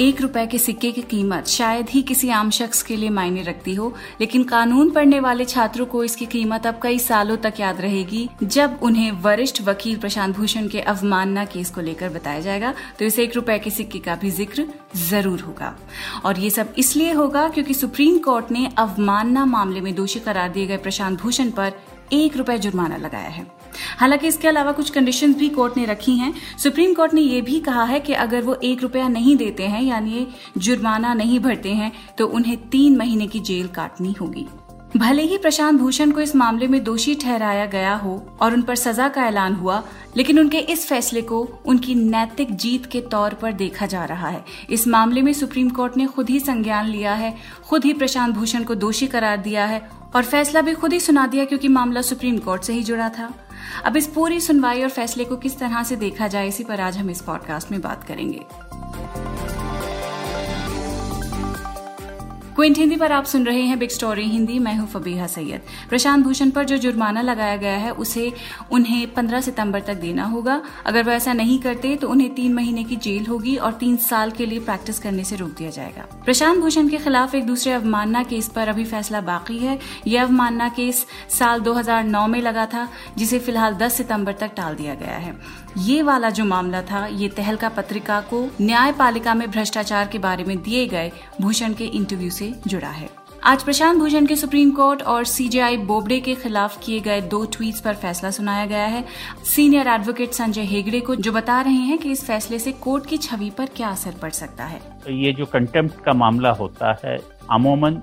एक रुपए के सिक्के की कीमत शायद ही किसी आम शख्स के लिए मायने रखती हो, लेकिन कानून पढ़ने वाले छात्रों को इसकी कीमत अब कई सालों तक याद रहेगी, जब उन्हें वरिष्ठ वकील प्रशांत भूषण के अवमानना केस को लेकर बताया जाएगा। तो इस एक रुपए के सिक्के का भी ज़िक्र ज़रूर होगा। और ये सब इसलिए होगा क्योंकि सुप्रीम कोर्ट ने अवमानना मामले में दोषी करार दिए गए प्रशांत भूषण पर एक रुपए जुर्माना लगाया है। हालाँकि इसके अलावा कुछ कंडीशन भी कोर्ट ने रखी हैं। सुप्रीम कोर्ट ने यह भी कहा है कि अगर वो एक रुपया नहीं देते हैं, यानी जुर्माना नहीं भरते हैं तो उन्हें तीन महीने की जेल काटनी होगी। भले ही प्रशांत भूषण को इस मामले में दोषी ठहराया गया हो और उन पर सजा का ऐलान हुआ, लेकिन उनके इस फैसले को उनकी नैतिक जीत के तौर पर देखा जा रहा है। इस मामले में सुप्रीम कोर्ट ने खुद ही संज्ञान लिया है, खुद ही प्रशांत भूषण को दोषी करार दिया है और फैसला भी खुद ही सुना दिया क्योंकि मामला सुप्रीम कोर्ट से ही जुड़ा था। अब इस पूरी सुनवाई और फैसले को किस तरह से देखा जाए, इसी पर आज हम इस पॉडकास्ट में बात करेंगे। क्विंट हिंदी पर आप सुन रहे हैं बिग स्टोरी हिंदी। मैं हूँ फबीहा सैयद। प्रशांत भूषण पर जो जुर्माना लगाया गया है, उसे उन्हें 15 सितंबर तक देना होगा। अगर वह ऐसा नहीं करते तो उन्हें तीन महीने की जेल होगी और तीन साल के लिए प्रैक्टिस करने से रोक दिया जाएगा। प्रशांत भूषण के खिलाफ एक दूसरे अवमानना केस पर अभी फैसला बाकी है। यह अवमानना केस साल दो हज़ार नौ में लगा था, जिसे फ़िलहाल दस सितंबर तक टाल दिया गया है। ये वाला जो मामला था, ये तहलका पत्रिका को न्यायपालिका में भ्रष्टाचार के बारे में दिए गए भूषण के इंटरव्यू से जुड़ा है। आज प्रशांत भूषण के सुप्रीम कोर्ट और सीजेआई बोबडे के खिलाफ किए गए दो ट्वीट्स पर फैसला सुनाया गया है। सीनियर एडवोकेट संजय हेगड़े को जो बता रहे हैं कि इस फैसले से कोर्ट की छवि पर क्या असर पड़ सकता है। ये जो कंटेम्प्ट का मामला होता है अमूमन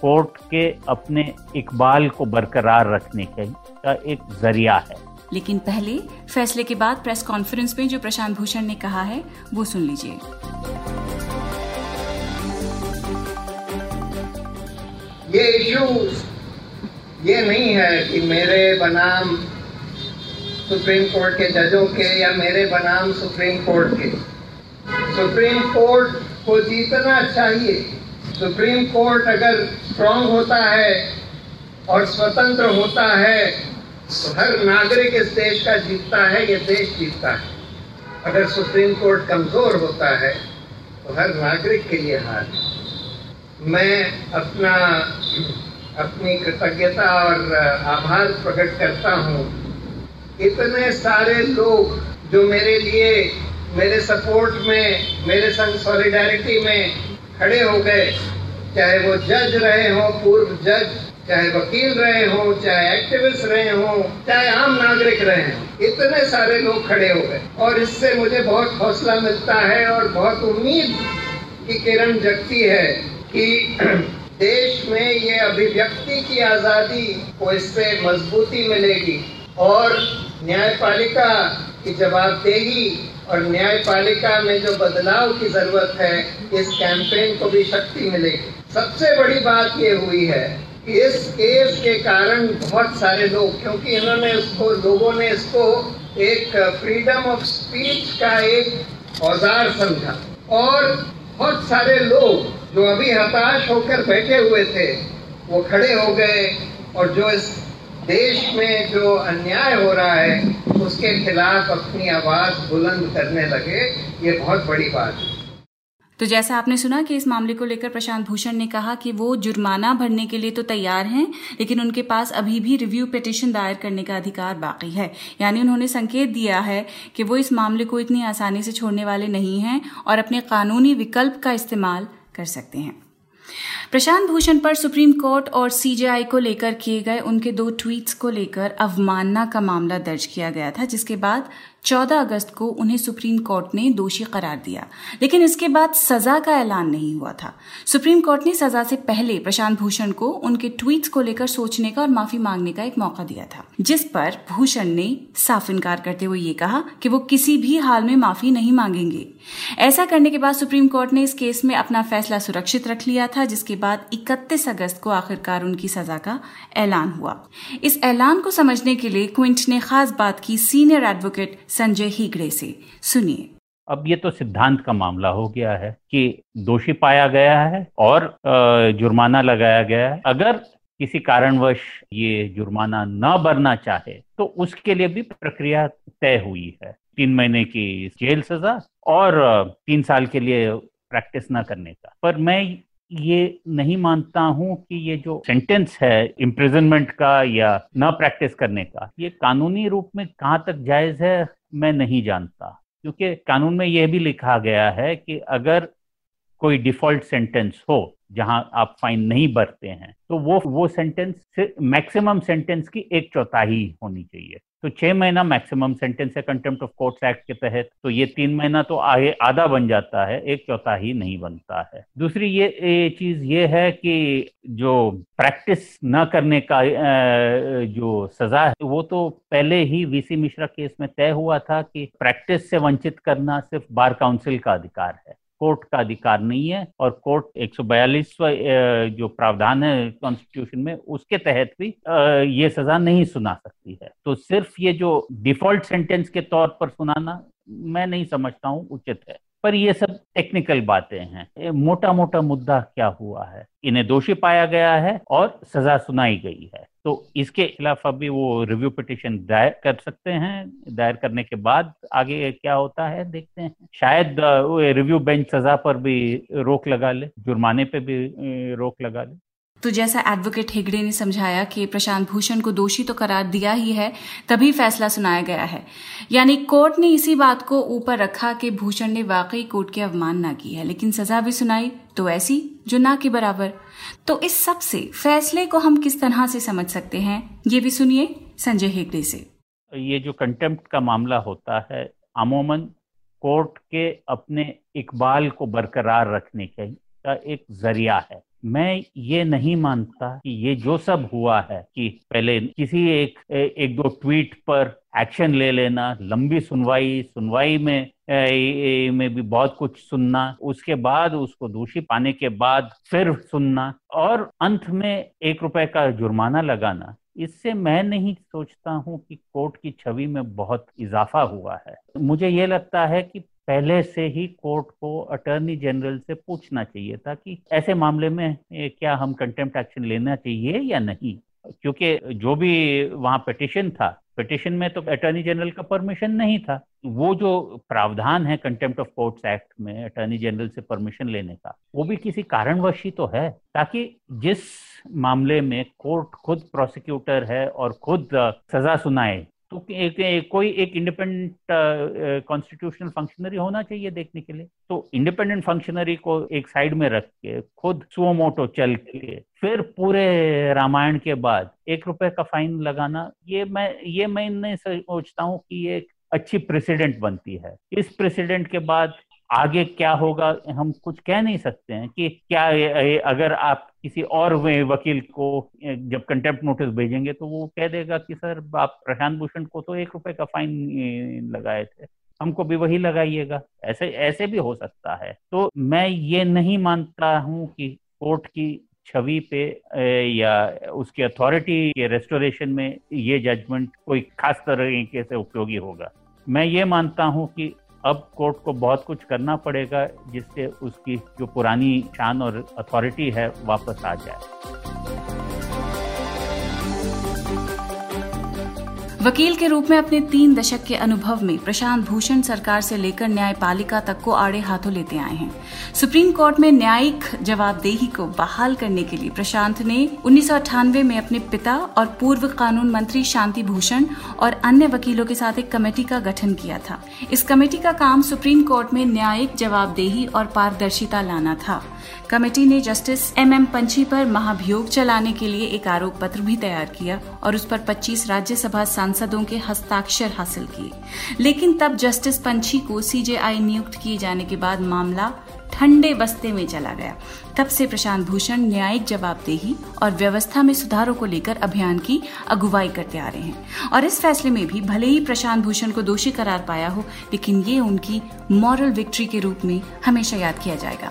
कोर्ट के अपने इकबाल को बरकरार रखने का एक ज़रिया है। लेकिन पहले फैसले के बाद प्रेस कॉन्फ्रेंस में जो प्रशांत भूषण ने कहा है वो सुन लीजिए। ये इश्यूज़ ये नहीं है कि मेरे बनाम सुप्रीम कोर्ट के जजों के या मेरे बनाम सुप्रीम कोर्ट के। सुप्रीम कोर्ट को जीतना चाहिए। सुप्रीम कोर्ट अगर स्ट्रांग होता है और स्वतंत्र होता है तो हर नागरिक इस देश का जीतता है, ये देश जीतता है। अगर सुप्रीम कोर्ट कमज़ोर होता है तो हर नागरिक के लिए हार है। मैं अपना, अपनी कृतज्ञता और आभार प्रकट करता हूँ। इतने सारे लोग जो मेरे लिए, मेरे सपोर्ट में, मेरे संग सॉलिडारिटी में खड़े हो गए, चाहे वो जज रहे हो, पूर्व जज, चाहे वकील रहे हो, चाहे एक्टिविस्ट रहे हो, चाहे आम नागरिक रहे हो, इतने सारे लोग खड़े हो गए। और इससे मुझे बहुत हौसला मिलता है और बहुत उम्मीद की किरण जगती है कि देश में ये अभिव्यक्ति की आज़ादी को इससे मजबूती मिलेगी और न्यायपालिका की जवाबदेही और न्यायपालिका में जो बदलाव की ज़रूरत है, इस कैंपेन को भी शक्ति मिलेगी। सबसे बड़ी बात ये हुई है कि इस केस के कारण बहुत सारे लोग, क्योंकि इन्होंने उसको लोगों ने इसको एक फ्रीडम ऑफ़ स्पीच का एक औज़ार समझा। और बहुत सारे लोग जो अभी हताश होकर बैठे हुए थे, वो खड़े हो गए और जो इस देश में जो अन्याय हो रहा है, उसके खिलाफ अपनी आवाज़ बुलंद करने लगे, ये बहुत बड़ी बात है। तो जैसा आपने सुना कि इस मामले को लेकर प्रशांत भूषण ने कहा कि वो जुर्माना भरने के लिए तो तैयार हैं, लेकिन उनके पास अभी भी रिव्यू पिटिशन दायर करने का अधिकार बाकी है। यानी उन्होंने संकेत दिया है कि वो इस मामले को इतनी आसानी से छोड़ने वाले नहीं हैं और अपने कानूनी विकल्प का इस्तेमाल कर सकते हैं। प्रशांत भूषण पर सुप्रीम कोर्ट और सीजेआई को लेकर किए गए उनके दो ट्वीट्स को लेकर अवमानना का मामला दर्ज किया गया था, जिसके बाद 14 अगस्त को उन्हें सुप्रीम कोर्ट ने दोषी करार दिया। लेकिन इसके बाद सजा का ऐलान नहीं हुआ था। सुप्रीम कोर्ट ने सजा से पहले प्रशांत भूषण को उनके ट्वीट्स को लेकर सोचने का और माफ़ी मांगने का एक मौका दिया था, जिस पर भूषण ने साफ़ इनकार करते हुए ये कहा कि वो किसी भी हाल में माफ़ी नहीं मांगेंगे। ऐसा करने के बाद सुप्रीम कोर्ट ने इस केस में अपना फैसला सुरक्षित रख लिया था, जिसके बाद 31 अगस्त को आखिरकार उनकी सजा का ऐलान हुआ। इस ऐलान को समझने के लिए क्विंट ने खास बात की सीनियर एडवोकेट संजय हीगड़े से। सुनिए। अब ये तो सिद्धांत का मामला हो गया है कि दोषी पाया गया है और जुर्माना लगाया गया है। अगर किसी कारणवश ये जुर्माना न भरना चाहे तो उसके लिए भी प्रक्रिया तय हुई है। तीन महीने की जेल सजा और तीन साल के लिए प्रैक्टिस न करने का। पर मैं ये नहीं मानता हूँ कि ये जो सेंटेंस है इम्प्रिजनमेंट का या न प्रैक्टिस करने का, ये कानूनी रूप में कहाँ तक जायज़ है, मैं नहीं जानता। क्योंकि कानून में यह भी लिखा गया है कि अगर कोई डिफ़ॉल्ट सेंटेंस हो, जहाँ आप फाइन नहीं भरते हैं तो वो वो सेंटेंस मैक्सिमम सेंटेंस की एक चौथाई होनी चाहिए। तो छह महीना मैक्सिमम सेंटेंस है कंटेम्प्ट ऑफ़ कोर्ट्स एक्ट के तहत। तो ये तीन महीना तो आगे आधा बन जाता है एक चौथा ही नहीं बनता है। दूसरी ये, ये चीज़ ये है कि जो प्रैक्टिस न करने का जो सजा है वो तो पहले ही वीसी मिश्रा केस में तय हुआ था कि प्रैक्टिस से वंचित करना सिर्फ़ बार काउंसिल का अधिकार है। कोर्ट का अधिकार नहीं है और कोर्ट एक जो प्रावधान है कॉन्स्टिट्यूशन में, उसके तहत भी ये सजा नहीं सुना सकती है। तो सिर्फ़ ये जो डिफ़ॉल्ट सेंटेंस के तौर पर सुनाना, मैं नहीं समझता हूँ, उचित है। पर ये सब टेक्निकल बातें हैं। मोटा मोटा मुद्दा क्या हुआ है? इन्हें दोषी पाया गया है और सजा सुनाई गई है। तो इसके खिलाफ अभी वो रिव्यू पिटिशन दायर कर सकते हैं। दायर करने के बाद आगे क्या होता है देखते हैं। शायद रिव्यू बेंच सजा पर भी रोक लगा ले, जुर्माने पे भी रोक लगा ले। तो जैसा एडवोकेट हेगड़े ने समझाया कि प्रशांत भूषण को दोषी तो करार दिया ही है, तभी फैसला सुनाया गया है। यानी कोर्ट ने इसी बात को ऊपर रखा कि भूषण ने वाकई कोर्ट की अवमानना की है, लेकिन सजा भी सुनाई तो ऐसी जो ना के बराबर। तो इस सबसे फैसले को हम किस तरह से समझ सकते हैं, ये भी सुनिए संजय हेगड़े से। ये जो कंटेम्प्ट का मामला होता है, अमूमन कोर्ट के अपने इकबाल को बरकरार रखने का एक ज़रिया है। मैं ये नहीं मानता कि ये जो सब हुआ है कि पहले किसी एक एक दो ट्वीट पर एक्शन ले लेना लंबी सुनवाई सुनवाई में ए, में भी बहुत कुछ सुनना उसके बाद उसको दोषी पाने के बाद फिर सुनना और अंत में एक रुपए का जुर्माना लगाना। इससे मैं नहीं सोचता हूँ कि कोर्ट की छवि में बहुत इजाफा हुआ है। मुझे ये लगता है कि पहले से ही कोर्ट को अटॉर्नी जनरल से पूछना चाहिए था कि ऐसे मामले में क्या हम कंटेम्प्ट एक्शन लेना चाहिए या नहीं? क्योंकि जो भी वहाँ पिटिशन था पिटिशन में तो अटॉर्नी जनरल का परमिशन नहीं था। वो जो प्रावधान है कंटेम्प्ट ऑफ़ कोर्ट्स एक्ट में अटॉर्नी जनरल से परमिशन लेने का, वो भी किसी कारणवश ही तो है। ताकि जिस मामले में कोर्ट खुद प्रोसिक्यूटर है और खुद सजा सुनाए तो एक, एक, कोई एक इंडिपेंडेंट कॉन्स्टिट्यूशनल फंक्शनरी होना चाहिए देखने के लिए। तो इंडिपेंडेंट फंक्शनरी को एक साइड में रख के खुद सुमोटो चल के फिर पूरे रामायण के बाद एक रुपए का फाइन लगाना ये मैं ये मैं नहीं सोचता हूँ कि ये अच्छी प्रेसिडेंट बनती है। इस प्रेसिडेंट के बाद आगे क्या होगा, हम कुछ कह नहीं सकते हैं कि क्या अगर आप किसी और वकील को जब कंटेम्प्ट नोटिस भेजेंगे तो वो कह देगा कि सर, आप प्रशांत भूषण को तो एक रुपए का फाइन लगाए थे, हमको भी वही लगाइएगा। ऐसे ऐसे भी हो सकता है। तो मैं ये नहीं मानता हूँ कि कोर्ट की छवि पे या उसकी अथॉरिटी के रेस्टोरेशन में ये जजमेंट कोई खास तरीके से उपयोगी होगा। मैं ये मानता हूँ कि अब कोर्ट को बहुत कुछ करना पड़ेगा जिससे उसकी जो पुरानी शान और अथॉरिटी है वापस आ जाए। वकील के रूप में अपने तीन दशक के अनुभव में प्रशांत भूषण सरकार से लेकर न्यायपालिका तक को आड़े हाथों लेते आए हैं। सुप्रीम कोर्ट में न्यायिक जवाबदेही को बहाल करने के लिए प्रशांत ने उन्नीस सौ अठानवे में अपने पिता और पूर्व कानून मंत्री शांति भूषण और अन्य वकीलों के साथ एक कमेटी का गठन किया था। इस कमेटी का काम सुप्रीम कोर्ट में न्यायिक जवाबदेही और पारदर्शिता लाना था। कमेटी ने जस्टिस एम एम पंछी पर महाभियोग चलाने के लिए एक आरोप पत्र भी तैयार किया और उस पर 25 राज्यसभा सांसदों के हस्ताक्षर हासिल किए। लेकिन तब जस्टिस पंछी को सीजेआई नियुक्त किए जाने के बाद मामला ठंडे बस्ते में चला गया। तब से प्रशांत भूषण न्यायिक जवाबदेही और व्यवस्था में सुधारों को लेकर अभियान की अगुवाई करते आ रहे हैं। और इस फैसले में भी भले ही प्रशांत भूषण को दोषी करार पाया हो, लेकिन ये उनकी मॉरल विक्ट्री के रूप में हमेशा याद किया जाएगा।